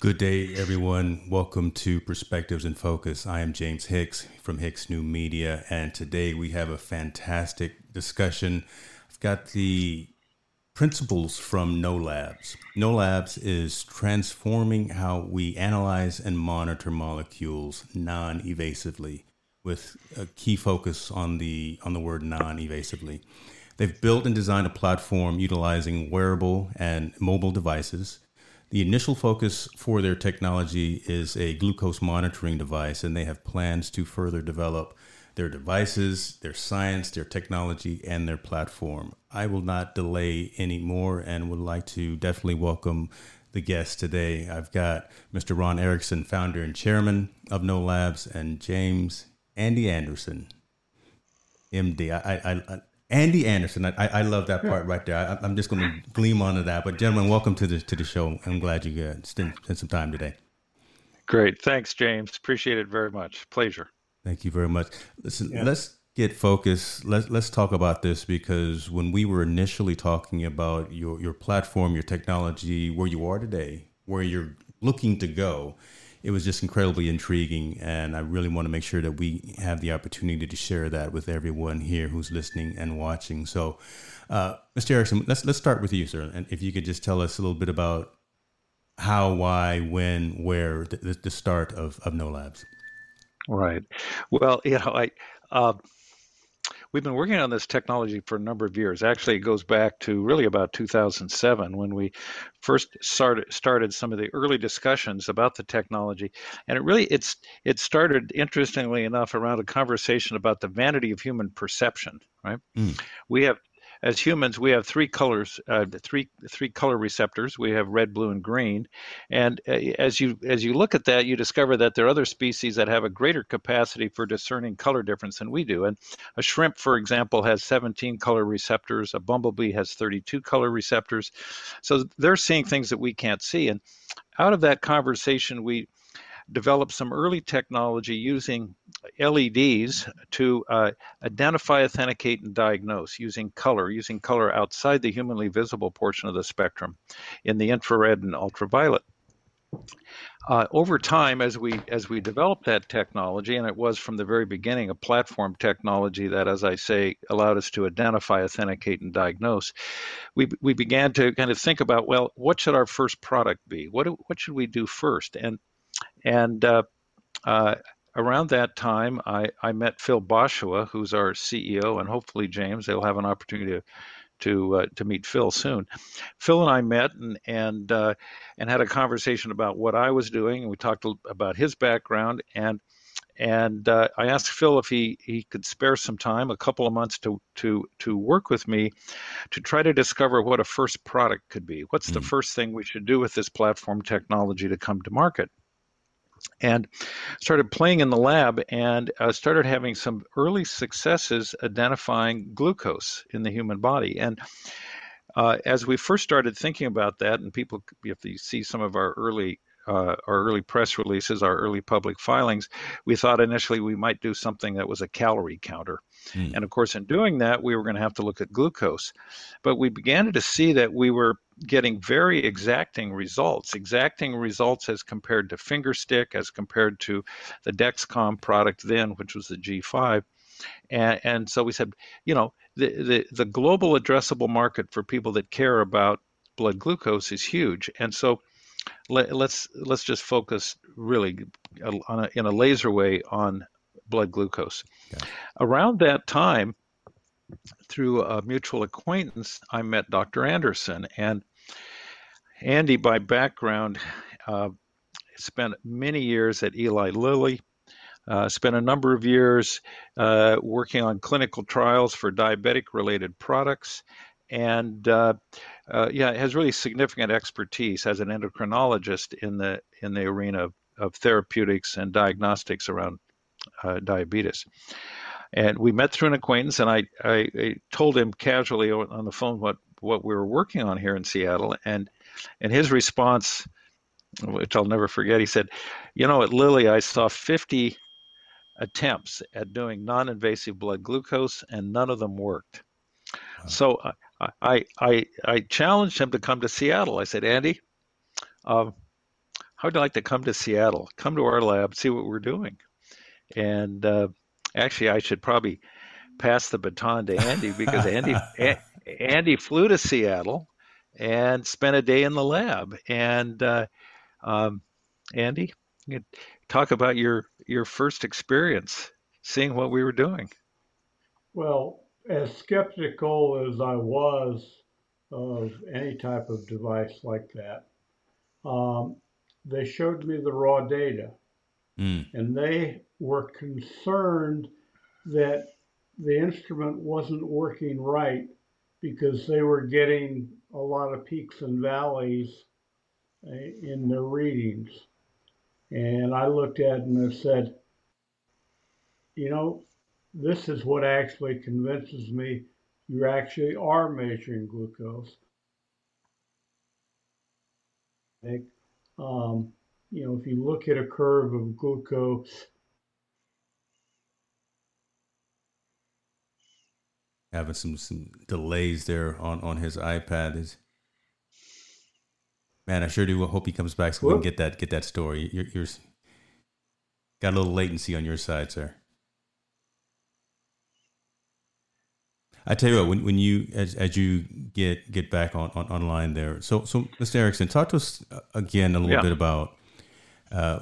Good day, everyone. Welcome to Perspectives and Focus. I am James Hicks from Hicks New Media, and today we have a fantastic discussion. I've got the principles from Know Labs. Know Labs is transforming how we analyze and monitor molecules non-evasively, with a key focus on the on the word non-evasively. They've built and designed a platform utilizing wearable and mobile devices the initial focus for their technology is a glucose monitoring device, and they have plans to further develop their devices, their science, their technology, and their platform. I will not delay any more and would like to definitely welcome the guests today. I've got Mr. Ron Erickson, founder and chairman of Know Labs, and James Andy Anderson, MD. I, I, I Andy Anderson. I, I love that part right there. I, am just going to gleam onto that. But gentlemen, welcome to the to the show. I'm glad you uh, spent, spent some time today. Great, thanks, James. Appreciate it very much. Pleasure. Thank you very much. Listen, yeah. let's get focused. Let's let's talk about this because when we were initially talking about your your platform, your technology, where you are today, where you're looking to go, it was just incredibly intriguing. And I really want to make sure that we have the opportunity to share that with everyone here who's listening and watching. So, uh, Mr. Erickson, let's let's start with you, sir. And if you could just tell us a little bit about how, why, when, where, the, the start of, of Know Labs. Right. Well, you know, I. Uh, We've been working on this technology for a number of years. Actually, it goes back to really about 2007 when we first started started some of the early discussions about the technology. And it really it's it started interestingly enough around a conversation about the vanity of human perception. Right? Mm. We have as humans, we have three colors, uh, three three color receptors. We have red, blue, and green. And uh, as you as you look at that, you discover that there are other species that have a greater capacity for discerning color difference than we do. And a shrimp, for example, has 17 color receptors. A bumblebee has 32 color receptors. So they're seeing things that we can't see. And out of that conversation, we developed some early technology using LEDs to uh, identify, authenticate, and diagnose using color, using color outside the humanly visible portion of the spectrum in the infrared and ultraviolet. Uh, over time, as we as we developed that technology, and it was from the very beginning a platform technology that, as I say, allowed us to identify, authenticate, and diagnose, we we began to kind of think about well, what should our first product be? What what should we do first? And and uh, uh, around that time, I, I met Phil Bosua, who's our CEO, and hopefully James, they'll have an opportunity to to, uh, to meet Phil soon. Phil and I met and and uh, and had a conversation about what I was doing, and we talked about his background and. And uh, I asked Phil if he, he could spare some time, a couple of months, to to to work with me, to try to discover what a first product could be. What's mm. the first thing we should do with this platform technology to come to market? And started playing in the lab and uh, started having some early successes identifying glucose in the human body. And uh, as we first started thinking about that, and people, if you see some of our early uh, our early press releases, our early public filings, we thought initially we might do something that was a calorie counter. Mm. And of course, in doing that, we were going to have to look at glucose. But we began to see that we were getting very exacting results, exacting results as compared to fingerstick, as compared to the Dexcom product then, which was the G5. And, and so we said, you know, the, the, the global addressable market for people that care about blood glucose is huge. And so let, us let's, let's just focus really a, in a laser way on blood glucose. Okay. Around that time, through a mutual acquaintance, I met Dr. Anderson, and Andy, by background, uh, spent many years at Eli Lilly. Uh, spent a number of years uh, working on clinical trials for diabetic-related products, and uh, uh, yeah, has really significant expertise as an endocrinologist in the in the arena of, of therapeutics and diagnostics around uh, diabetes. And we met through an acquaintance, and I, I, I told him casually on the phone what what we were working on here in Seattle, and and his response, which I'll never forget, he said, "You know, at Lilly, I saw 50 attempts at doing non-invasive blood glucose, and none of them worked." So I, I I I challenged him to come to Seattle. I said, "Andy, um, how would you like to come to Seattle? Come to our lab, see what we're doing. And uh, actually, I should probably pass the baton to Andy because Andy Andy flew to Seattle and spent a day in the lab. And uh, um, Andy, talk about your your first experience seeing what we were doing. Well, as skeptical as I was of any type of device like that, um, they showed me the raw data. Mm. And they were concerned that the instrument wasn't working right because they were getting a lot of peaks and valleys uh, in their readings. And I looked at it and I said, you know, this is what actually convinces me you actually are measuring glucose. Um, you know, if you look at a curve of glucose, having some some delays there on on his iPad is. Man, I sure do hope he comes back so we can get that get that story. You're, you're got a little latency on your side, sir. I tell you what, when, when you as, as you get get back on, on online there, so so Mr. Erickson, talk to us uh, again a little yeah. bit about. Uh,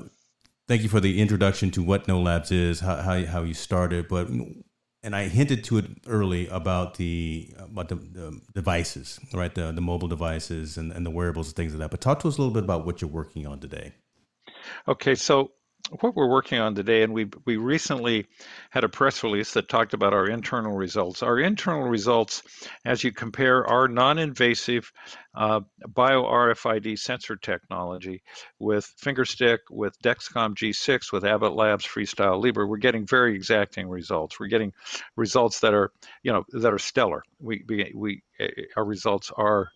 thank you for the introduction to what Know Labs is, how how, how you started, but and I hinted to it early about the about the, the devices, right? The the mobile devices and, and the wearables and things like that. But talk to us a little bit about what you're working on today. Okay, so what we're working on today, and we we recently had a press release that talked about our internal results. Our internal results, as you compare our non-invasive uh, bio RFID sensor technology with Fingerstick, with Dexcom G6, with Abbott Labs Freestyle Libre, we're getting very exacting results. We're getting results that are, you know, that are stellar. We we, we our results are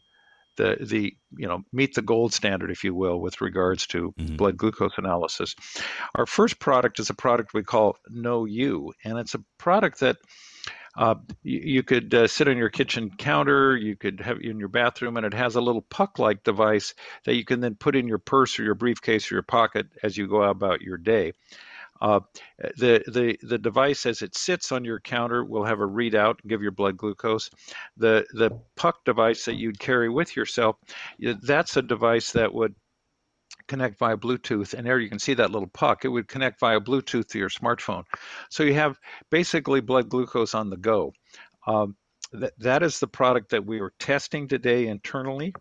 the the you know meet the gold standard, if you will, with regards to mm-hmm. blood glucose analysis. Our first product is a product we call KnowU, and it's a product that uh, you, you, could uh, sit on your kitchen counter, you could have in your bathroom, and it has a little puck-like device that you can then put in your purse or your briefcase or your pocket as you go about your day. Uh, the, the, the device, as it sits on your counter, will have a readout and give your blood glucose. The, the puck device that you'd carry with yourself, that's a device that would connect via Bluetooth, and there you can see that little puck. It would connect via Bluetooth to your smartphone. So you have basically blood glucose on the go. Um, that, that is the product that we are testing today internally.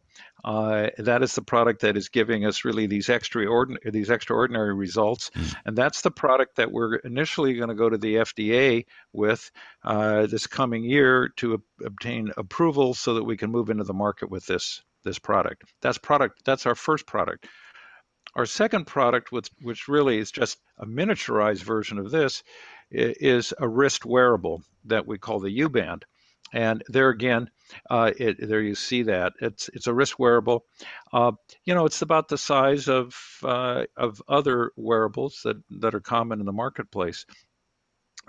Uh, that is the product that is giving us really these extraordinary these extraordinary results, mm. and that's the product that we're initially going to go to the FDA with uh, this coming year to ob- obtain approval so that we can move into the market with this this product. That's product. That's our first product. Our second product, which, which really is just a miniaturized version of this, is a wrist wearable that we call the U band. And there again, uh, it, there you see that it's it's a wrist wearable. Uh, you know, it's about the size of uh, of other wearables that that are common in the marketplace.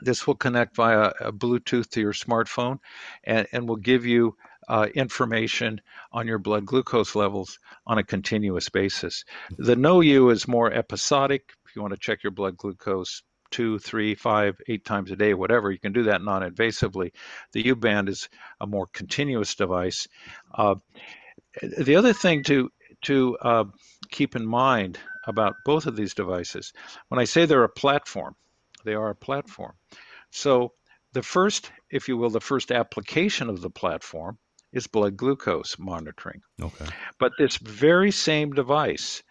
This will connect via Bluetooth to your smartphone, and, and will give you uh, information on your blood glucose levels on a continuous basis. The KnowU is more episodic. If you want to check your blood glucose two, three, five, eight times a day, whatever. You can do that non-invasively. The U-band is a more continuous device. Uh, the other thing to to uh, keep in mind about both of these devices, when I say they're a platform, they are a platform. So the first, if you will, the first application of the platform is blood glucose monitoring. Okay. But this very same device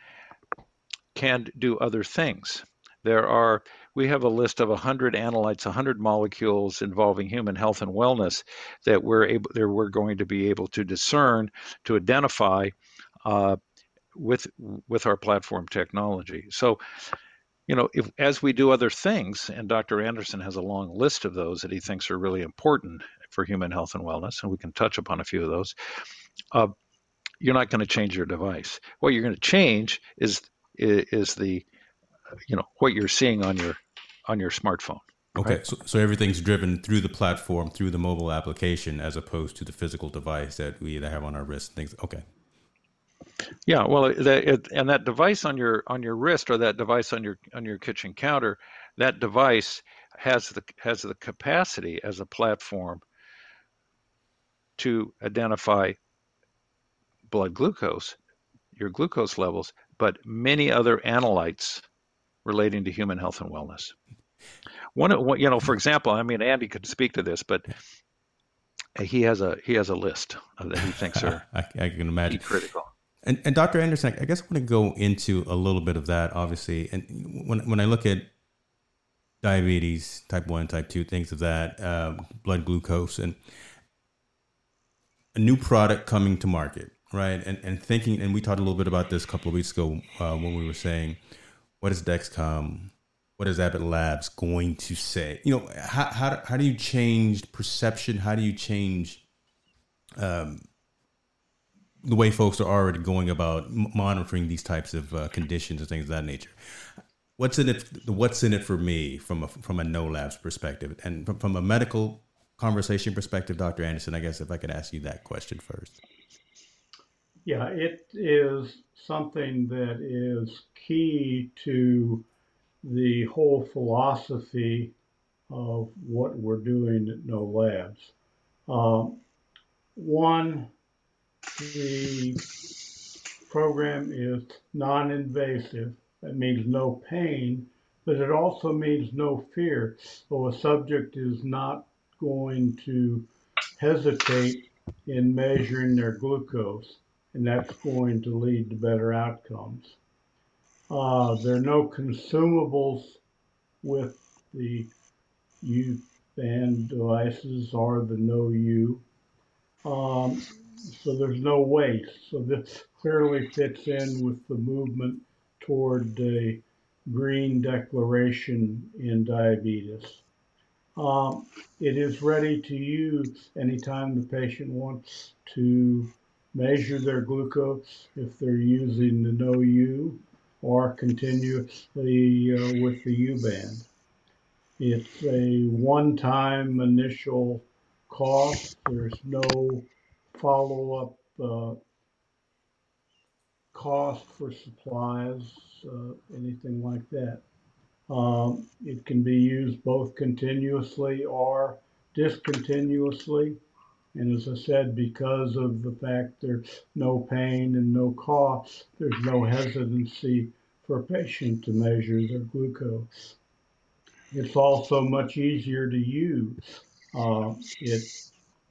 can do other things. There are we have a list of 100 analytes, 100 molecules involving human health and wellness that we're able, that we're going to be able to discern to identify uh, with with our platform technology. So, you know, if, as we do other things, and Dr. Anderson has a long list of those that he thinks are really important for human health and wellness, and we can touch upon a few of those. Uh, you're not going to change your device. What you're going to change is is the you know what you're seeing on your on your smartphone. Okay, right? so, so everything's driven through the platform, through the mobile application, as opposed to the physical device that we either have on our wrist. Things. Okay. Yeah, well, the, it, and that device on your on your wrist or that device on your on your kitchen counter, that device has the has the capacity as a platform to identify blood glucose, your glucose levels, but many other analytes relating to human health and wellness. One, you know, for example, I mean, Andy could speak to this, but he has a he has a list that he thinks are I, I, can imagine critical. And, and Dr. Anderson, I guess I want to go into a little bit of that, obviously. And when when I look at diabetes, type one, type two, things of that, um, blood glucose, and a new product coming to market, right? And and thinking, and we talked a little bit about this a couple of weeks ago uh, when we were saying, what is Dexcom? What is Abbott Labs going to say? You know, how how how do you change perception? How do you change um, the way folks are already going about monitoring these types of uh, conditions and things of that nature? What's in it? What's in it for me from a from a Know Labs perspective, and from, from a medical conversation perspective, Dr. Anderson? I guess if I could ask you that question first. Yeah, it is something that is key to the whole philosophy of what we're doing at Know Labs. Um, one, the program is non invasive, that means no pain, but it also means no fear. So a subject is not going to hesitate in measuring their glucose, and that's going to lead to better outcomes. Uh, there are no consumables with the U band devices or the KnowU. Um, so there's no waste. So this clearly fits in with the movement toward a green declaration in diabetes. Um, it is ready to use anytime the patient wants to measure their glucose if they're using the KnowU or continuously uh, with the U-band. It's a one-time initial cost. There's no follow-up uh, cost for supplies, uh, anything like that. Um, it can be used both continuously or discontinuously. And as I said, because of the fact there's no pain and no cough, there's no hesitancy for a patient to measure their glucose. It's also much easier to use. Uh, it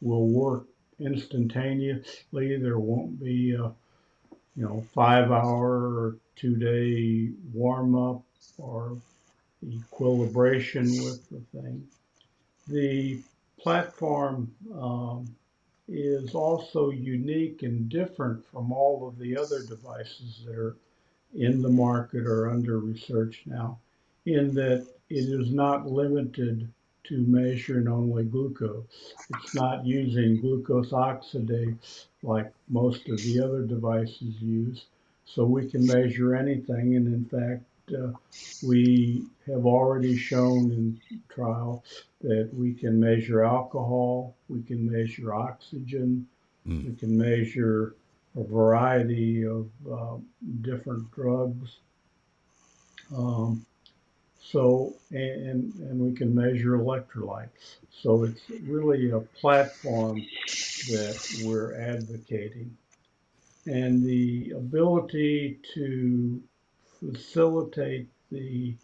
will work instantaneously. There won't be a you know five hour or two day warm up or equilibration with the thing. The platform um, is also unique and different from all of the other devices that are in the market or under research now, in that it is not limited to measuring only glucose. It's not using glucose oxidase like most of the other devices use. So we can measure anything, and in fact, uh, we have already shown in trial that we can measure alcohol, we can measure oxygen, mm. we can measure a variety of uh, different drugs. Um, so, and, and we can measure electrolytes. So it's really a platform that we're advocating. And the ability to facilitate the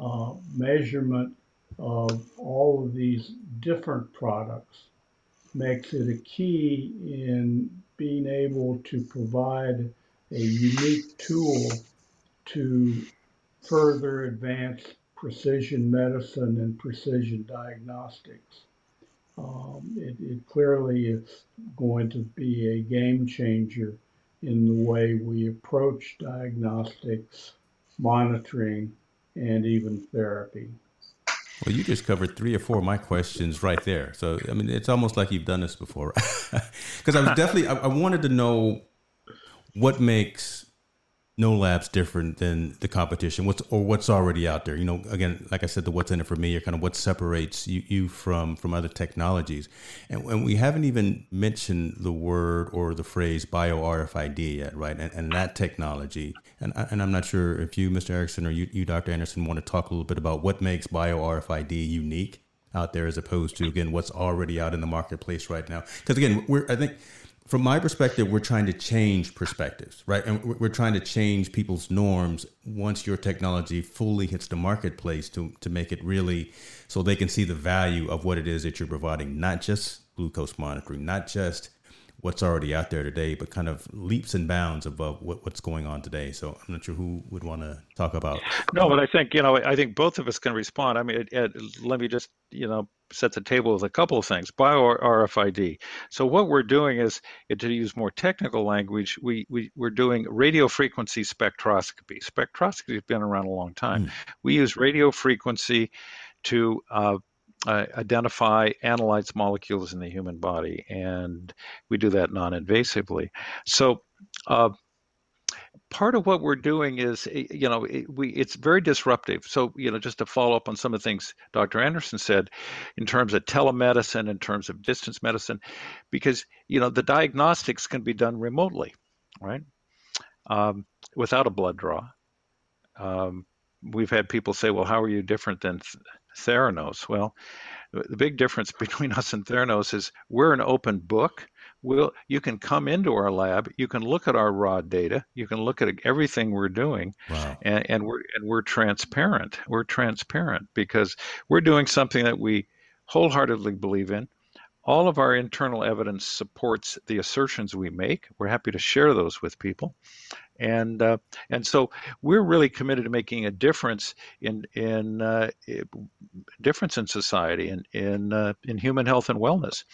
uh, measurement of all of these different products makes it a key in being able to provide a unique tool to further advance precision medicine and precision diagnostics. Um, it, it, clearly is going to be a game changer in the way we approach diagnostics, monitoring, and even therapy. Well, you just covered three or four of my questions right there. So, I mean, it's almost like you've done this before. Because I was definitely, I, I, wanted to know what makes Know Lab's different than the competition. What's or what's already out there? You know again like i said the what's in it for me or kind of what separates you, you from from other technologies. And, and we haven't even mentioned the word or the phrase bio rfid yet right? And, and that technology and, and i'm not sure if you mr erickson or you, you dr anderson want to talk a little bit about what makes bio rfid unique out there as opposed to again what's already out in the marketplace right now. Because again we're i think from my perspective, we're trying to change perspectives, right? And we're trying to change people's norms once your technology fully hits the marketplace to, to make it really so they can see the value of what it is that you're providing, not just glucose monitoring, not just what's already out there today, but kind of leaps and bounds above what, what's going on today. So I'm not sure who would want to talk about. No, but I think you know I think both of us can respond. I mean, it, it, let me just you know set the table with a couple of things. Bio RFID. So what we're doing is, to use more technical language, we, we we're doing radio frequency spectroscopy. Spectroscopy has been around a long time. Mm. We use radio frequency to uh, uh, identify analytes molecules in the human body, and we do that non-invasively. So. Uh, part of what we're doing is eh, you know it, we it's very disruptive. So you know just to follow up on some of the things dr anderson said in terms of telemedicine in terms of distance medicine because you know the diagnostics can be done remotely right? Um, without a blood draw. Um, we've had people say well how are you different than theranos? Well the big difference between us and theranos is we're an open book we'll you can come into our lab you can look at our raw data you can look at everything we're doing wow. and, and we're and we're transparent we're transparent because we're doing something that we wholeheartedly believe in. All of our internal evidence supports the assertions we make. We're happy to share those with people. And uh, and so we're really committed to making a difference in in uh, difference in society and in in, uh, in human health and wellness.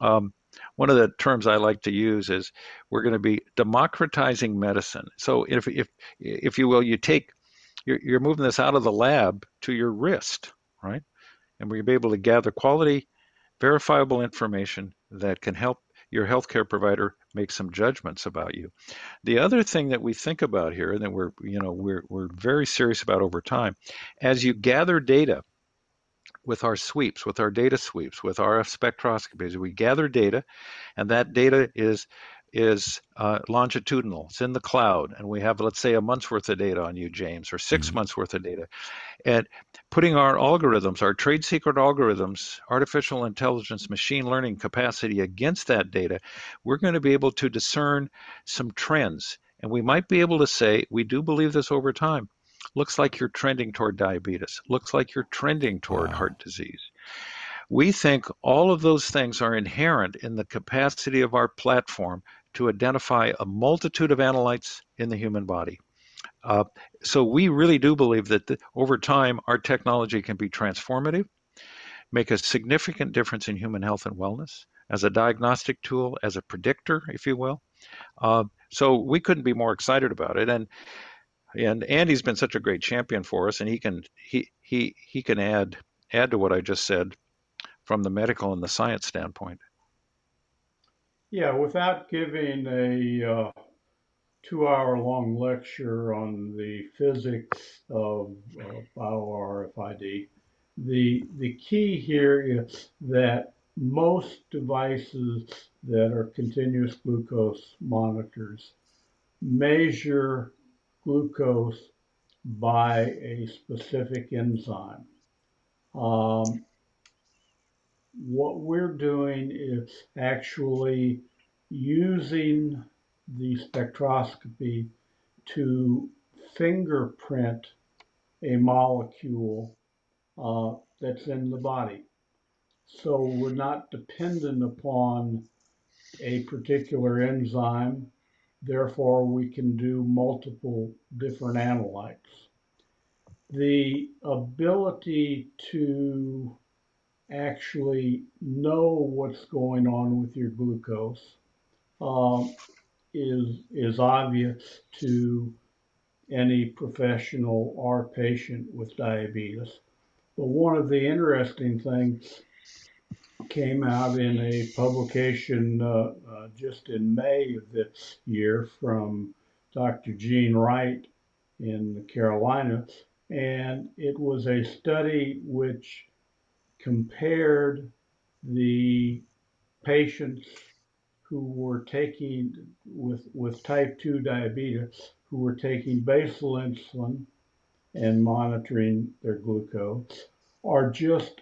Um, one of the terms I like to use is we're going to be democratizing medicine. So if if if you will, you take you're, you're moving this out of the lab to your wrist, right? And we'll be able to gather quality, verifiable information that can help your healthcare provider make some judgments about you. The other thing that we think about here, and that we're you know we're we're very serious about over time, as you gather data with our sweeps, with our data sweeps, with RF spectroscopies. We gather data, and that data is is uh, longitudinal. It's in the cloud, and we have, let's say, a month's worth of data on you, James, or 6 mm-hmm. months worth of data. And putting our algorithms, our trade secret algorithms, artificial intelligence, machine learning capacity against that data, we're going to be able to discern some trends. And we might be able to say, we do believe this over time looks like you're trending toward diabetes, looks like you're trending toward wow. heart disease. We think all of those things are inherent in the capacity of our platform to identify a multitude of analytes in the human body. Uh, so we really do believe that the, over time our technology can be transformative, make a significant difference in human health and wellness as a diagnostic tool, as a predictor, if you will. Uh, so we couldn't be more excited about it. And and Andy's been such a great champion for us, and he can he he he can add add to what I just said from the medical and the science standpoint. Yeah, without giving a uh, two-hour-long lecture on the physics of uh, bio-RFID, the the key here is that most devices that are continuous glucose monitors measure glucose by a specific enzyme. Um, what we're doing is actually using the spectroscopy to fingerprint a molecule uh, that's in the body. So we're not dependent upon a particular enzyme Therefore, we can do multiple different analytes. The ability to actually know what's going on with your glucose um, is is obvious to any professional or patient with diabetes. But one of the interesting things came out in a publication uh, uh, just in May of this year from Dr. Gene Wright in the Carolinas, and it was a study which compared the patients who were taking with with type 2 diabetes who were taking basal insulin and monitoring their glucose are just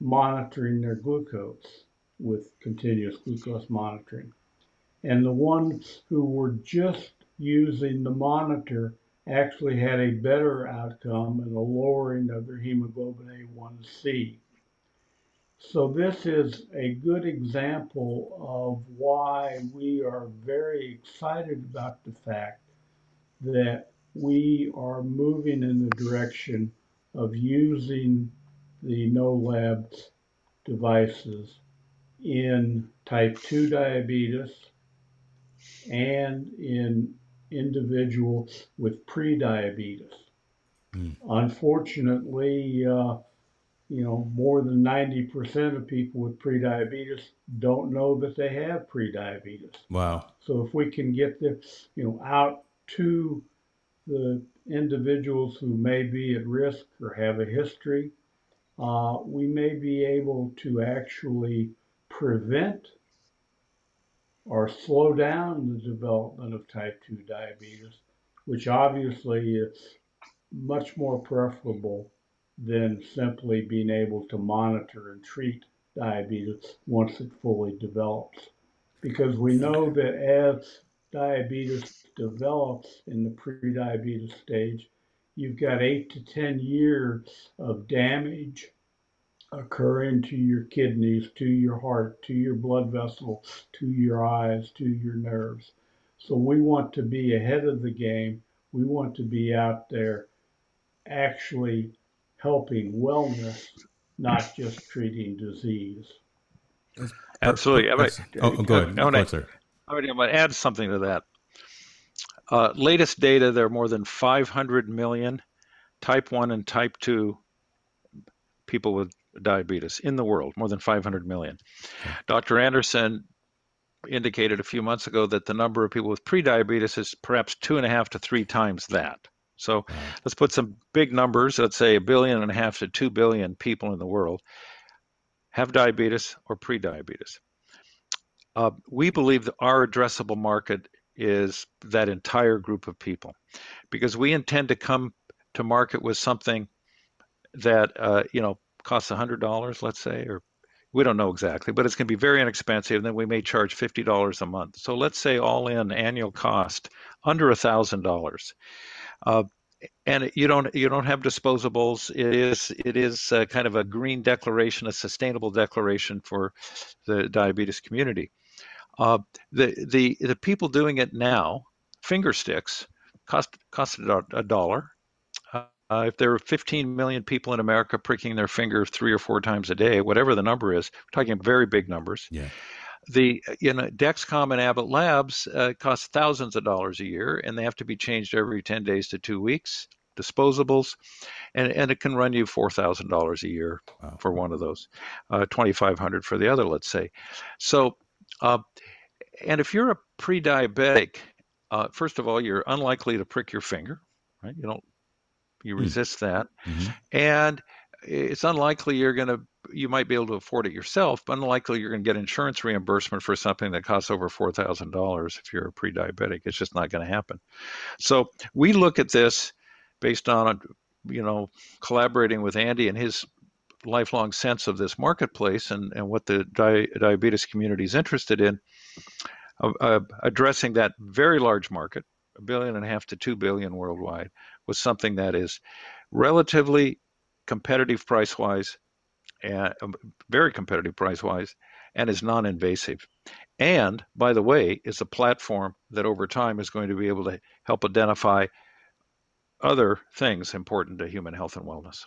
monitoring their glucose with continuous glucose monitoring. And the ones who were just using the monitor actually had a better outcome and a lowering of their hemoglobin A1C. So this is a good example of why we are very excited about the fact that we are moving in the direction of using the Know Labs devices in type 2 diabetes and in individuals with prediabetes. Mm. Unfortunately, uh, you know, more than 90% of people with prediabetes don't know that they have prediabetes. Wow. So if we can get this, you know, out to the individuals who may be at risk or have a history, uh, we may be able to actually prevent or slow down the development of type 2 diabetes, which obviously is much more preferable than simply being able to monitor and treat diabetes once it fully develops. Because we know that as diabetes develops in the prediabetes stage, you've got eight to 10 years of damage occurring to your kidneys, to your heart, to your blood vessels, to your eyes, to your nerves. So we want to be ahead of the game. We want to be out there actually helping wellness, not just treating disease. Absolutely. I oh, oh, go ahead. I want to add something to that. Uh, latest data, there are more than 500 million type 1 and type 2 people with diabetes in the world, more than 500 million. Dr. Anderson indicated a few months ago that the number of people with prediabetes is perhaps two and a half to three times that. So let's put some big numbers. Let's say a billion and a half to two billion people in the world have diabetes or prediabetes. Uh, we believe that our addressable market is that entire group of people because we intend to come to market with something that uh, you know costs $100 let's say or we don't know exactly but it's going to be very inexpensive and then we may charge $50 a month so let's say all in annual cost under $1000 uh, and you don't you don't have disposables. It is it is uh, kind of a green declaration, a sustainable declaration for the diabetes community. Uh, the the the people doing it now, finger sticks, cost costed a dollar. Uh, if there are 15 million people in America pricking their finger three or four times a day, whatever the number is, we're talking very big numbers. Yeah the you know Dexcom and Abbott Labs uh, cost thousands of dollars a year, and they have to be changed every ten days to two weeks. Disposables, and and it can run you four thousand dollars a year wow. for one of those, uh, twenty five hundred for the other, let's say. So, uh, and if you're a pre-diabetic, uh, first of all, you're unlikely to prick your finger, right? You don't, you mm. resist that, mm-hmm. and it's unlikely you're going to you might be able to afford it yourself, but unlikely you're going to get insurance reimbursement for something that costs over four thousand dollars if you're a pre-diabetic. It's just not going to happen. So we look at this based on you know collaborating with Andy and his lifelong sense of this marketplace and, and what the di- diabetes community is interested in, uh, uh, addressing that very large market, a billion and a half to two billion worldwide, was something that is relatively competitive price wise and um, very competitive price wise and is non invasive. And by the way, is a platform that over time is going to be able to help identify other things important to human health and wellness.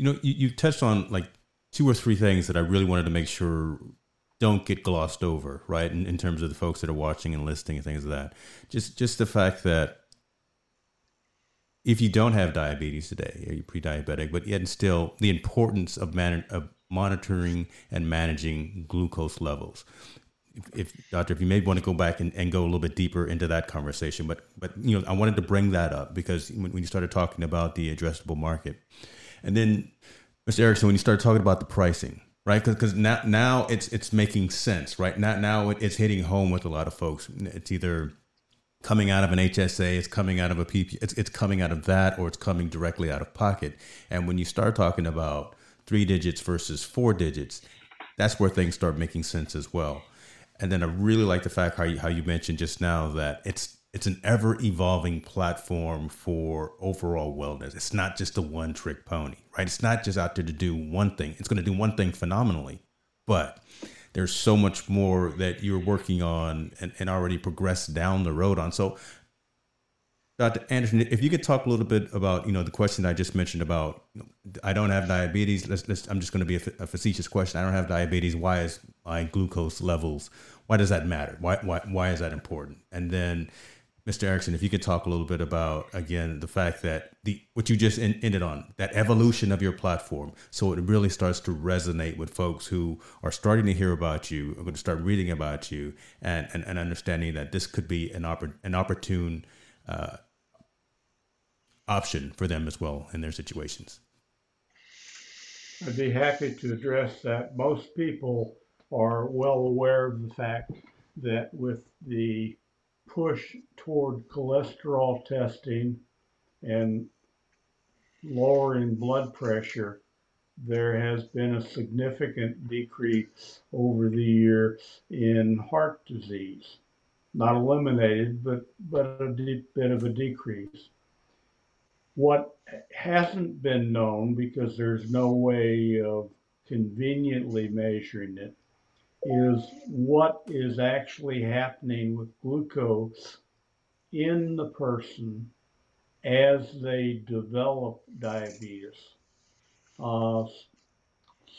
You know, you, you touched on like two or three things that I really wanted to make sure don't get glossed over, right? In, in terms of the folks that are watching and listening and things like that. Just just the fact that if you don't have diabetes today, you're pre-diabetic, but yet still the importance of, man- of monitoring and managing glucose levels. if, if Doctor, if you may want to go back and, and go a little bit deeper into that conversation, but but you know, I wanted to bring that up because when, when you started talking about the addressable market, and then Mr. Erickson, when you start talking about the pricing, right? Because now now it's it's making sense, right? Now now it's hitting home with a lot of folks. It's either coming out of an HSA, it's coming out of a PP, it's it's coming out of that, or it's coming directly out of pocket. And when you start talking about three digits versus four digits, that's where things start making sense as well. And then I really like the fact how you, how you mentioned just now that it's it's an ever evolving platform for overall wellness. It's not just a one trick pony, right? It's not just out there to do one thing. It's going to do one thing phenomenally, but there's so much more that you're working on and, and already progressed down the road on. So Dr. Anderson, if you could talk a little bit about, you know, the question I just mentioned about, you know, I don't have diabetes. Let's, let's, I'm just going to be a, a, facetious question. I don't have diabetes. Why is my glucose levels? Why does that matter? Why, why, why is that important? And then, Mr. Erickson, if you could talk a little bit about again the fact that the what you just in, ended on that evolution of your platform, so it really starts to resonate with folks who are starting to hear about you, are going to start reading about you, and and, and understanding that this could be an oppor- an opportune uh, option for them as well in their situations. I'd be happy to address that. Most people are well aware of the fact that with the push toward cholesterol testing and lowering blood pressure, there has been a significant decrease over the year in heart disease. Not eliminated, but, but a bit of a decrease. What hasn't been known, because there's no way of conveniently measuring it, is what is actually happening with glucose in the person as they develop diabetes. Uh,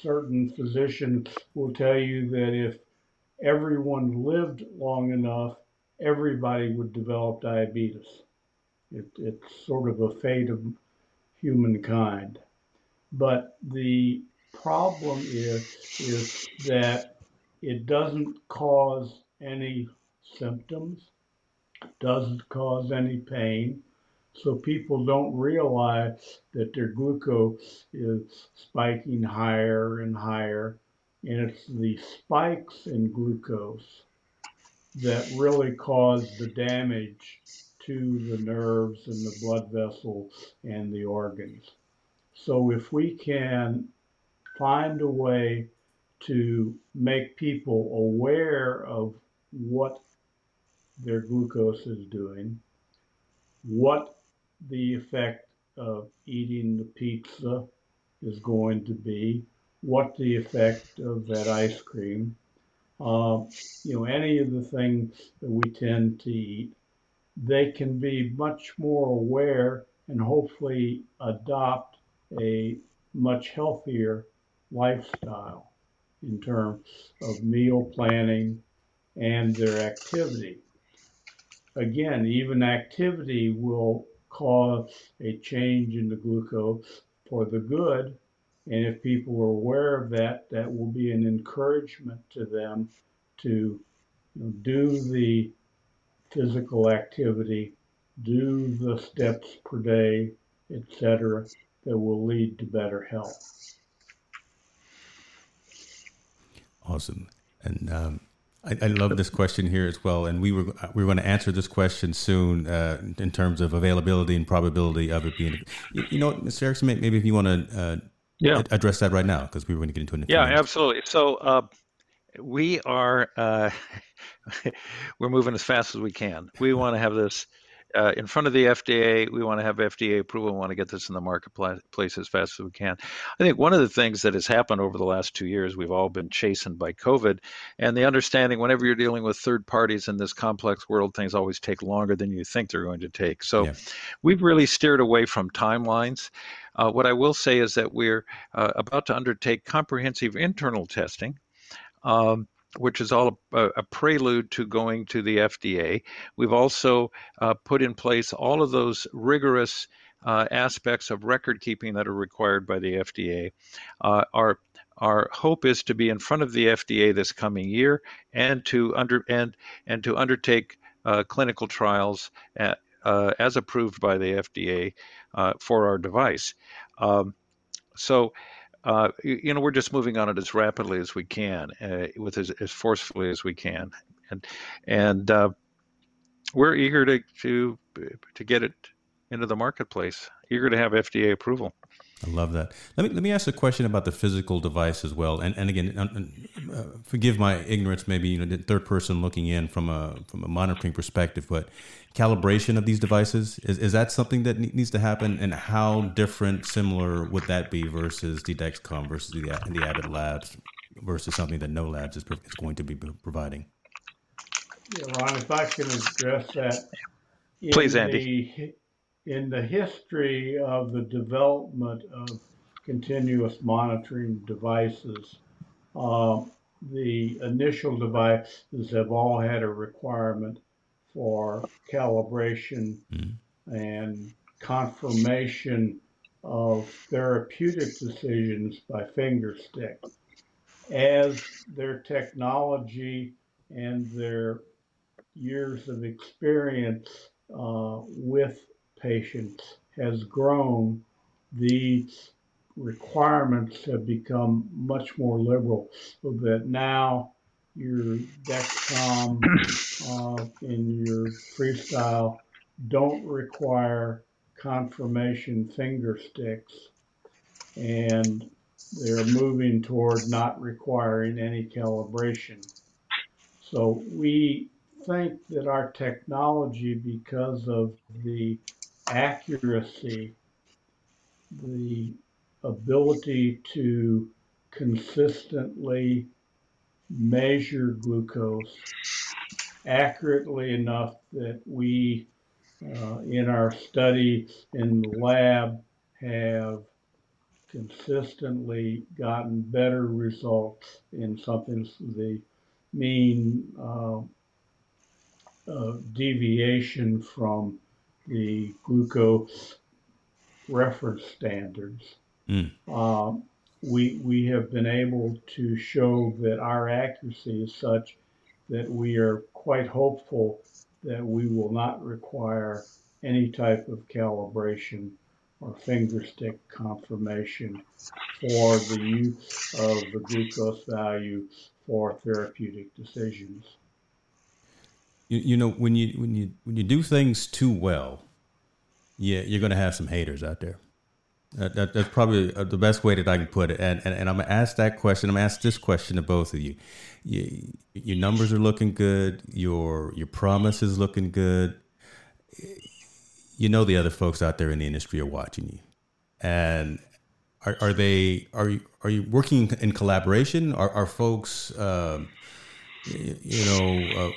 certain physicians will tell you that if everyone lived long enough, everybody would develop diabetes. It, it's sort of a fate of humankind. But the problem is, is that it doesn't cause any symptoms, doesn't cause any pain. So people don't realize that their glucose is spiking higher and higher. And it's the spikes in glucose that really cause the damage to the nerves and the blood vessels and the organs. So if we can find a way to make people aware of what their glucose is doing, what the effect of eating the pizza is going to be, what the effect of that ice cream, uh, you know, any of the things that we tend to eat, they can be much more aware and hopefully adopt a much healthier lifestyle in terms of meal planning and their activity. Again, even activity will cause a change in the glucose for the good. And if people are aware of that, that will be an encouragement to them to you know, do the physical activity, do the steps per day, etc., that will lead to better health. Awesome, and um, I, I, love this question here as well. And we were we were going to answer this question soon uh, in terms of availability and probability of it being. You, you know, what, Mr. Erickson, maybe if you want to uh, yeah. address that right now because we were going to get into it. yeah, absolutely. So uh, we are uh, we're moving as fast as we can. We want to have this uh, in front of the FDA. We want to have FDA approval. We want to get this in the marketplace as fast as we can. I think one of the things that has happened over the last two years, we've all been chastened by COVID, and the understanding whenever you're dealing with third parties in this complex world, things always take longer than you think they're going to take. So yeah. we've really steered away from timelines. Uh, what I will say is that we're uh, about to undertake comprehensive internal testing. Um, which is all a, a, prelude to going to the FDA. We've also uh, put in place all of those rigorous uh, aspects of record keeping that are required by the FDA. Uh, our our hope is to be in front of the FDA this coming year and to under and and to undertake uh, clinical trials at, uh, as approved by the FDA uh, for our device. Um, so. Uh, you know, we're just moving on it as rapidly as we can, uh, with as, as, forcefully as we can, and and uh, we're eager to to to get it into the marketplace. Eager to have FDA approval. I love that. Let me let me ask a question about the physical device as well. And and again, uh, forgive my ignorance, maybe you know, the third person looking in from a from a monitoring perspective, but calibration of these devices is is that something that needs to happen? And how different, similar would that be versus the Dexcom versus the the Abbott Labs versus something that Know Labs is, is going to be providing? Yeah, Ron, if I can address that. Please, Andy. The, in the history of the development of continuous monitoring devices, uh, the initial devices have all had a requirement for calibration mm-hmm. and confirmation of therapeutic decisions by finger stick. As their technology and their years of experience uh, with patients has grown, these requirements have become much more liberal so that now your Dexcom uh, and your freestyle don't require confirmation finger sticks and they're moving toward not requiring any calibration. So we think that our technology, because of the accuracy, the ability to consistently measure glucose accurately enough that we, uh, in our study in the lab, have consistently gotten better results in something the mean uh, uh, deviation from the glucose reference standards. Mm. Um, we, we have been able to show that our accuracy is such that we are quite hopeful that we will not require any type of calibration or finger stick confirmation for the use of the glucose value for therapeutic decisions you, you know when you when you when you do things too well, yeah, you're going to have some haters out there. That, that, that's probably uh, the best way that I can put it. And, and, and I'm going to ask that question. I'm going to ask this question to both of you. you. Your numbers are looking good. Your your promise is looking good. You know the other folks out there in the industry are watching you, and are, are they are you are you working in collaboration? Are, are folks um, you know uh,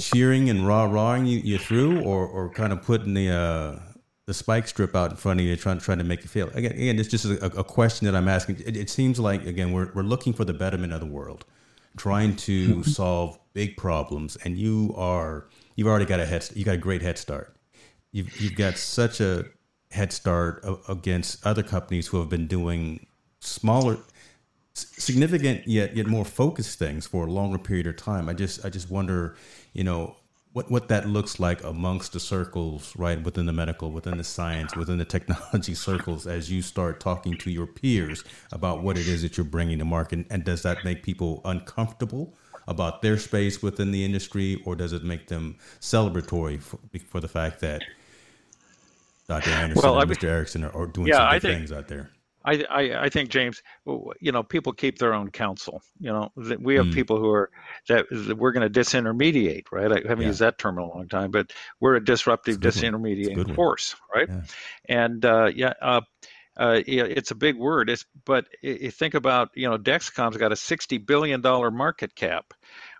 cheering and rah rahing you, you through, or or kind of putting the uh, the spike strip out in front of you, trying trying to make you feel again. Again, it's just a, a question that I'm asking. It, it, seems like again we're we're looking for the betterment of the world, trying to mm-hmm. solve big problems, and you are you've already got a head you got a great head start. You've you've got such a head start against other companies who have been doing smaller significant yet yet more focused things for a longer period of time. I just I just wonder, you know, what what that looks like amongst the circles, right, within the medical, within the science, within the technology circles, as you start talking to your peers about what it is that you're bringing to market, and, and does that make people uncomfortable? About their space within the industry, or does it make them celebratory for, for the fact that Dr. Anderson well, and Mr. Erickson are, are doing yeah, some good think, things out there? I, I, I think James, you know, people keep their own counsel. You know, we have mm. people who are that, that we're going to disintermediate, right? I haven't yeah. used that term in a long time, but we're a disruptive disintermediating force, right? Yeah. And uh, yeah, uh, uh, it's a big word. It's but you think about you know Dexcom's got a sixty billion dollar market cap,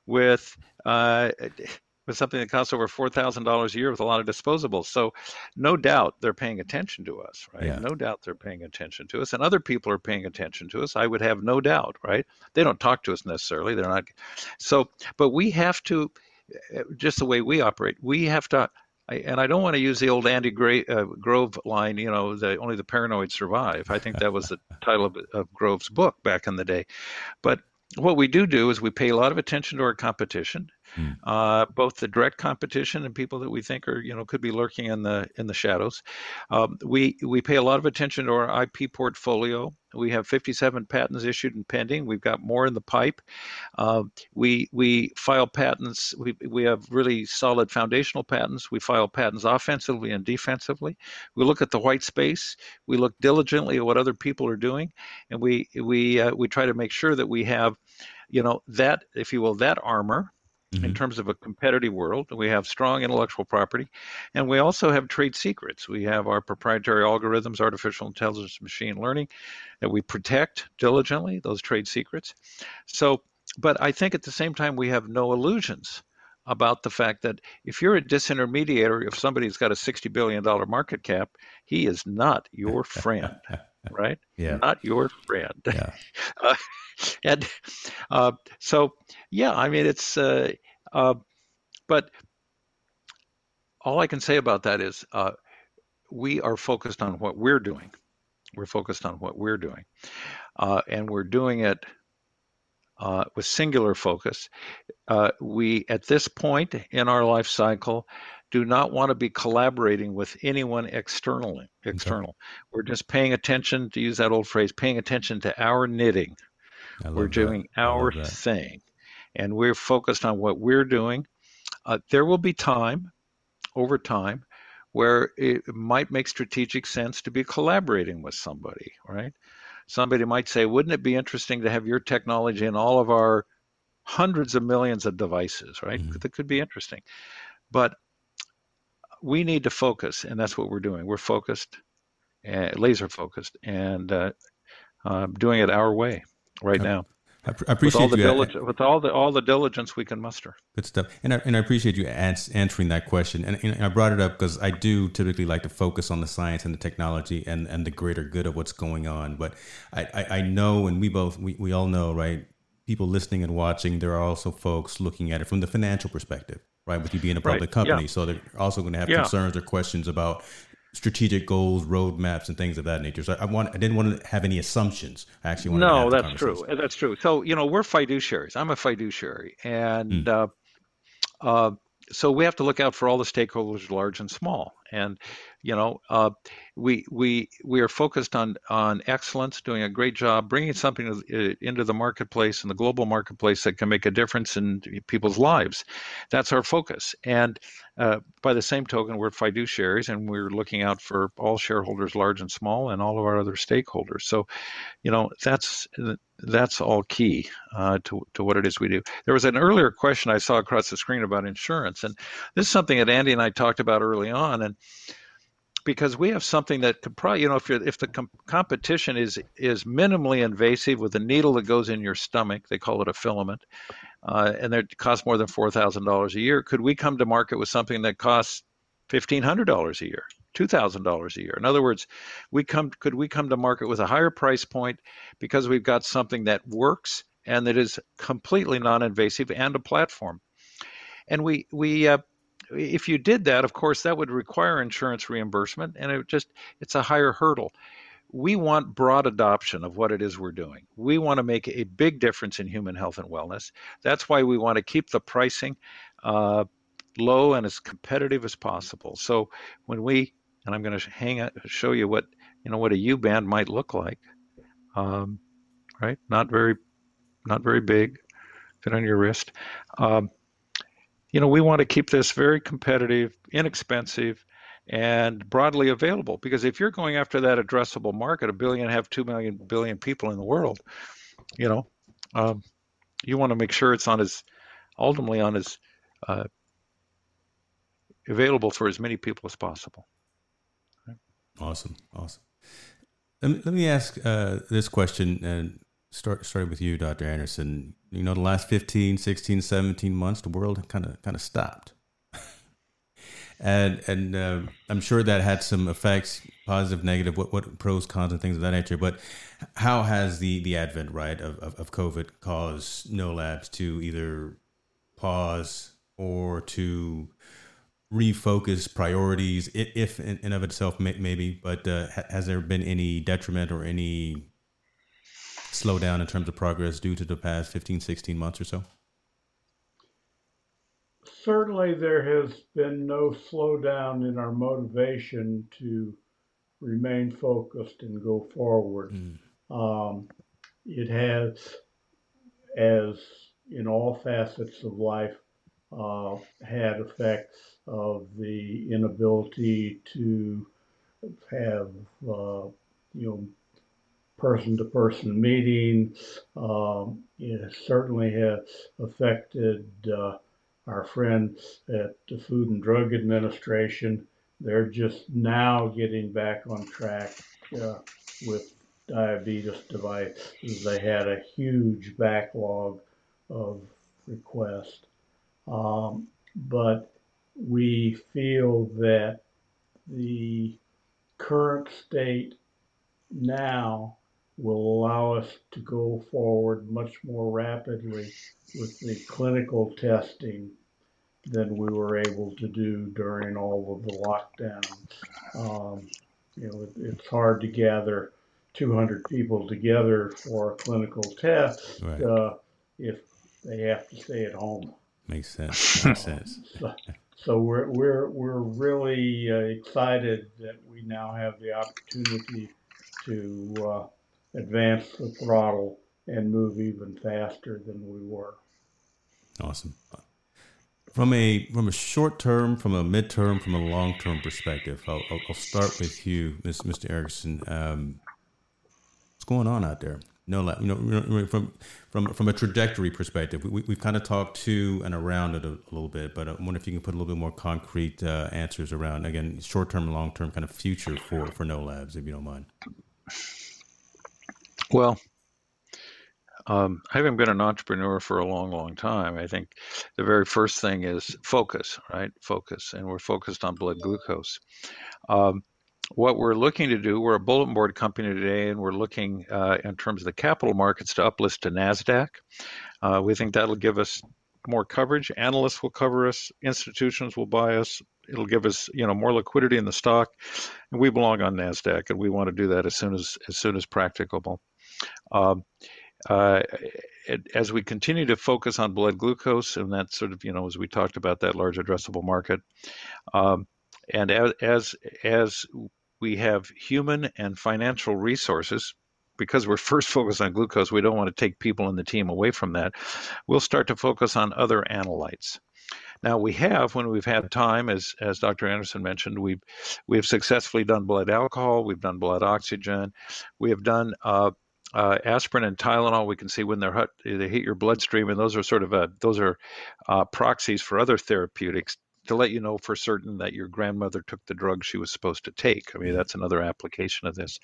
with uh, with something that costs over four thousand dollars a year with a lot of disposables. So, no doubt they're paying attention to us, right? Yeah. No doubt they're paying attention to us, and other people are paying attention to us. I would have no doubt, right? They don't talk to us necessarily. They're not. So, but we have to, uh, just the way we operate, we have to I, and I don't want to use the old Andy Gray, uh, Grove line, you know, the, only the paranoid survive. I think that was the title of, of Grove's book back in the day. But what we do do is we pay a lot of attention to our competition, mm. uh, both the direct competition and people that we think are you know could be lurking in the in the shadows. Um, we we pay a lot of attention to our IP portfolio. We have 57 patents issued and pending. We've got more in the pipe. Uh, we we file patents. We we have really solid foundational patents. We file patents offensively and defensively. We look at the white space. We look diligently at what other people are doing, and we we uh, we try to make sure that we have, you know, that if you will, that armor Mm-hmm. in terms of a competitive world. We have strong intellectual property, and we also have trade secrets. We have our proprietary algorithms, artificial intelligence, machine learning that we protect diligently, those trade secrets. So, but I think at the same time, we have no illusions about the fact that if you're a disintermediator, if somebody's got a $60 billion market cap, he is not your friend. right? Yeah. Not your friend. Yeah. Uh, and uh, so, yeah, I mean, it's, uh, uh, but all I can say about that is uh, we are focused on what we're doing. We're focused on what we're doing. Uh, and we're doing it uh, with singular focus. we, at this point in our life cycle, do not want to be collaborating with anyone externally. External. Okay. We're just paying attention, to use that old phrase, paying attention to our knitting. We're doing that. our thing, and we're focused on what we're doing. Uh, there will be time, over time, where it might make strategic sense to be collaborating with somebody, right? Somebody might say, wouldn't it be interesting to have your technology in all of our hundreds of millions of devices, right? Mm-hmm. That could be interesting. But we need to focus, and that's what we're doing. We're focused, uh, laser focused, and uh, uh, doing it our way right I, now. I, appreciate with all the you uh, diligence, with all the all the diligence we can muster. Good stuff, and I, and I appreciate you ans- answering that question. And, and I brought it up because I do typically like to focus on the science and the technology and, and the greater good of what's going on. But I, I, I know, and we both we, we all know, right? People listening and watching, there are also folks looking at it from the financial perspective right? With you being a public right. company, yeah. so they're also going to have yeah. concerns or questions about strategic goals, roadmaps, and things of that nature. So I want I didn't want to have any assumptions. I actually wanted no, that's true. That's true. So you know we're fiduciaries. I'm a fiduciary, and mm. uh, uh, so we have to look out for all the stakeholders, large and small. And you know, uh, we we we are focused on on excellence, doing a great job, bringing something uh, into the marketplace and the global marketplace that can make a difference in people's lives. That's our focus. And uh, by the same token, we're fiduciaries, and we're looking out for all shareholders, large and small, and all of our other stakeholders. So, you know, that's that's all key uh, to to what it is we do. There was an earlier question I saw across the screen about insurance, and this is something that Andy and I talked about early on, and because we have something that could probably, you know, if if the com- competition is is minimally invasive with a needle that goes in your stomach, they call it a filament, uh, and it costs more than four thousand dollars a year. Could we come to market with something that costs fifteen hundred dollars a year, two thousand dollars a year? In other words, we come could we come to market with a higher price point because we've got something that works and that is completely non-invasive and a platform. And we we uh, if you did that, of course, that would require insurance reimbursement, and it just it's a higher hurdle. We want broad adoption of what it is we're doing. We want to make a big difference in human health and wellness. That's why we want to keep the pricing uh, low and as competitive as possible. So when we and I'm going to hang show you what you know what a U band might look like. Um, right, not very, not very big. Fit on your wrist. Um, you know, we want to keep this very competitive, inexpensive, and broadly available. Because if you're going after that addressable market, a billion, have two million billion people in the world, you know, um, you want to make sure it's on as ultimately on as uh, available for as many people as possible. Awesome, awesome. Let me, let me ask uh, this question and start starting with you, Dr. Anderson you know, the last 15, 16, 17 months, the world kind of kind of stopped. and and uh, I'm sure that had some effects, positive, negative, what what pros, cons, and things of that nature. But how has the the advent right of, of, of COVID caused Know Labs to either pause or to refocus priorities, if in and of itself maybe, but uh, has there been any detriment or any slowdown in terms of progress due to the past 15, 16 months or so? Certainly, there has been no slowdown in our motivation to remain focused and go forward. Mm. Um, it has, as in all facets of life, uh, had effects of the inability to have uh, you know person-to-person meetings. Um, it certainly has affected uh, our friends at the Food and Drug Administration. They're just now getting back on track uh, with diabetes devices. They had a huge backlog of requests. Um, but we feel that the current state now will allow us to go forward much more rapidly with the clinical testing than we were able to do during all of the lockdowns. Um, you know, it, it's hard to gather 200 people together for a clinical test right. uh, if they have to stay at home. Makes sense. Makes sense. so, so, we're we're we're really uh, excited that we now have the opportunity to uh, advance the throttle and move even faster than we were. Awesome. From a from a short term, from a midterm, from a long term perspective, I'll, I'll, start with you, Mr. Erickson. Um, what's going on out there? No, you know, from from from a trajectory perspective, we, we've kind of talked to and around it a, a little bit, but I wonder if you can put a little bit more concrete uh, answers around again, short term, long term, kind of future for for Know Labs, if you don't mind. Well, um, having been an entrepreneur for a long, long time, I think the very first thing is focus, right? Focus. And we're focused on blood glucose. Um, what we're looking to do, we're a bulletin board company today, and we're looking uh, in terms of the capital markets to uplist to NASDAQ. Uh, we think that'll give us more coverage. Analysts will cover us, institutions will buy us. It'll give us, you know, more liquidity in the stock, and we belong on Nasdaq, and we want to do that as soon as as soon as practicable. Um, uh, as we continue to focus on blood glucose, and that sort of, you know, as we talked about that large addressable market, um, and as, as as we have human and financial resources, because we're first focused on glucose, we don't want to take people in the team away from that. We'll start to focus on other analytes. Now we have, when we've had time, as as Dr. Anderson mentioned, we've we've successfully done blood alcohol, we've done blood oxygen, we have done uh, uh, aspirin and Tylenol, we can see when they're hit, they hit your bloodstream, and those are sort of a, those are uh, proxies for other therapeutics to let you know for certain that your grandmother took the drug she was supposed to take. I mean, that's another application of this.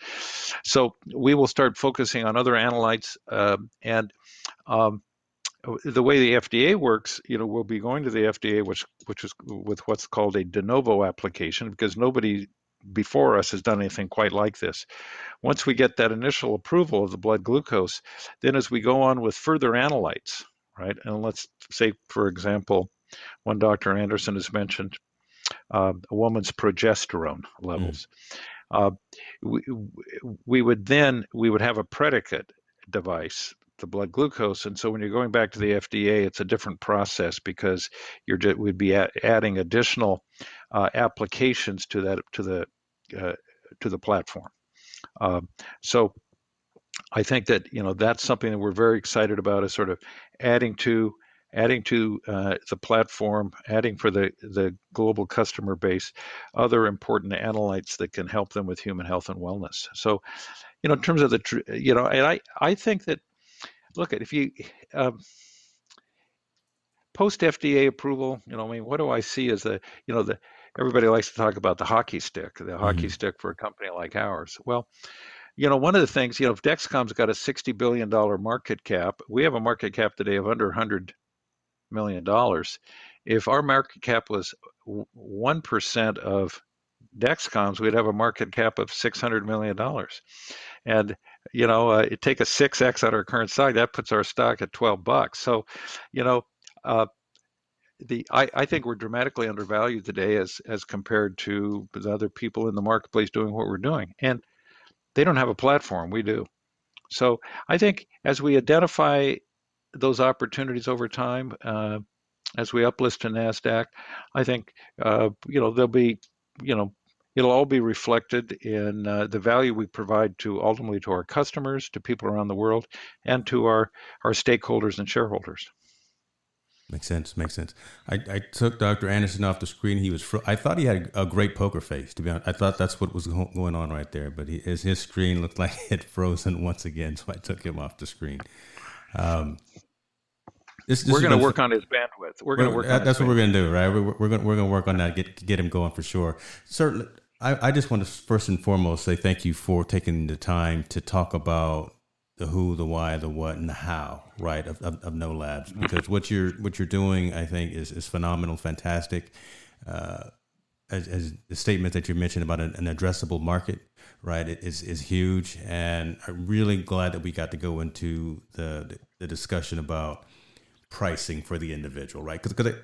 So we will start focusing on other analytes, uh, and um, the way the FDA works, you know, we'll be going to the FDA, which which is with what's called a de novo application, because nobody before us has done anything quite like this. Once we get that initial approval of the blood glucose, then as we go on with further analytes, right? And let's say, for example, one Dr. Anderson has mentioned uh, a woman's progesterone levels. Mm. Uh, we, we would then we would have a predicate device the blood glucose. And so when you're going back to the FDA, it's a different process because you're we'd be adding additional uh, applications to that to the uh, to the platform. Um, so I think that you know that's something that we're very excited about is sort of adding to adding to uh, the platform, adding for the the global customer base, other important analytes that can help them with human health and wellness. So, you know, in terms of the you know, and I I think that look at if you um, post FDA approval, you know, I mean, what do I see as the you know the everybody likes to talk about the hockey stick, the mm-hmm. hockey stick for a company like ours. Well, you know, one of the things, you know, if Dexcom's got a $60 billion market cap, we have a market cap today of under $100 million. If our market cap was 1% of Dexcom's, we'd have a market cap of $600 million. And, you know, uh, take a 6X on our current stock, that puts our stock at 12 bucks. So, you know, uh, the I, I think we're dramatically undervalued today as as compared to the other people in the marketplace doing what we're doing, and they don't have a platform. We do. So I think as we identify those opportunities over time, uh, as we uplist to Nasdaq, I think uh, you know there'll be you know it'll all be reflected in uh, the value we provide to ultimately to our customers, to people around the world, and to our our stakeholders and shareholders. Makes sense. Makes sense. I, I took Dr. Anderson off the screen. He was. Fro- I thought he had a great poker face. To be honest, I thought that's what was going on right there. But he, his his screen looked like it frozen once again, so I took him off the screen. Um, this, this we're going to work on his bandwidth. We're going to work. That, that's what we're going to do, right? We're, we're going we're going to work on that. Get get him going for sure. Certainly. I, I just want to first and foremost say thank you for taking the time to talk about the who, the why, the what, and the how, right, of, of, of Know Labs. Because what you're what you're doing, I think, is is phenomenal, fantastic. Uh, as, as, the statement that you mentioned about an, an addressable market, right, it is is huge, and I'm really glad that we got to go into the the, the discussion about pricing for the individual, right? Because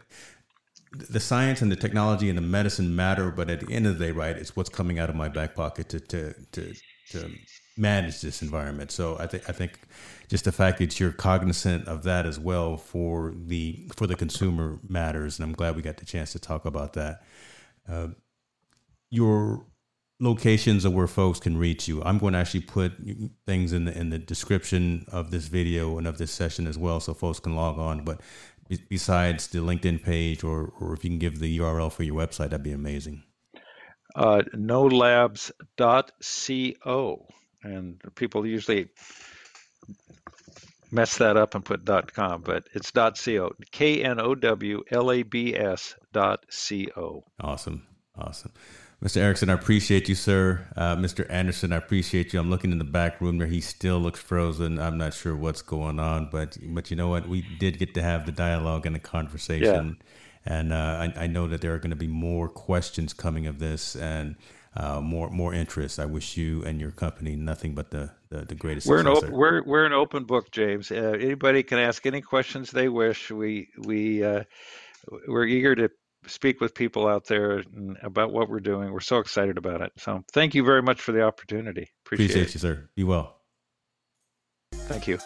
the science and the technology and the medicine matter, but at the end of the day, right, it's what's coming out of my back pocket to to to, to manage this environment. So I think I think just the fact that you're cognizant of that as well for the for the consumer matters, and I'm glad we got the chance to talk about that. Uh, your locations of where folks can reach you. I'm going to actually put things in the in the description of this video and of this session as well, so folks can log on. But besides the LinkedIn page, or or if you can give the URL for your website, that'd be amazing. Uh, knowlabs.co and people usually mess that up and put .com, but it's .co. K N O W L A B S dot co. Awesome, awesome. Mr. Erickson, I appreciate you, sir. Uh, Mr. Anderson, I appreciate you. I'm looking in the back room there. He still looks frozen. I'm not sure what's going on, but but you know what? We did get to have the dialogue and the conversation, yeah. and uh, I, I know that there are going to be more questions coming of this, and uh, more more interest. I wish you and your company nothing but the the, the greatest. We're an open we're we're an open book, James. Uh, anybody can ask any questions they wish. We we uh, we're eager to speak with people out there about what we're doing. We're so excited about it. So thank you very much for the opportunity. Appreciate, Appreciate you, sir. Be well. Thank you.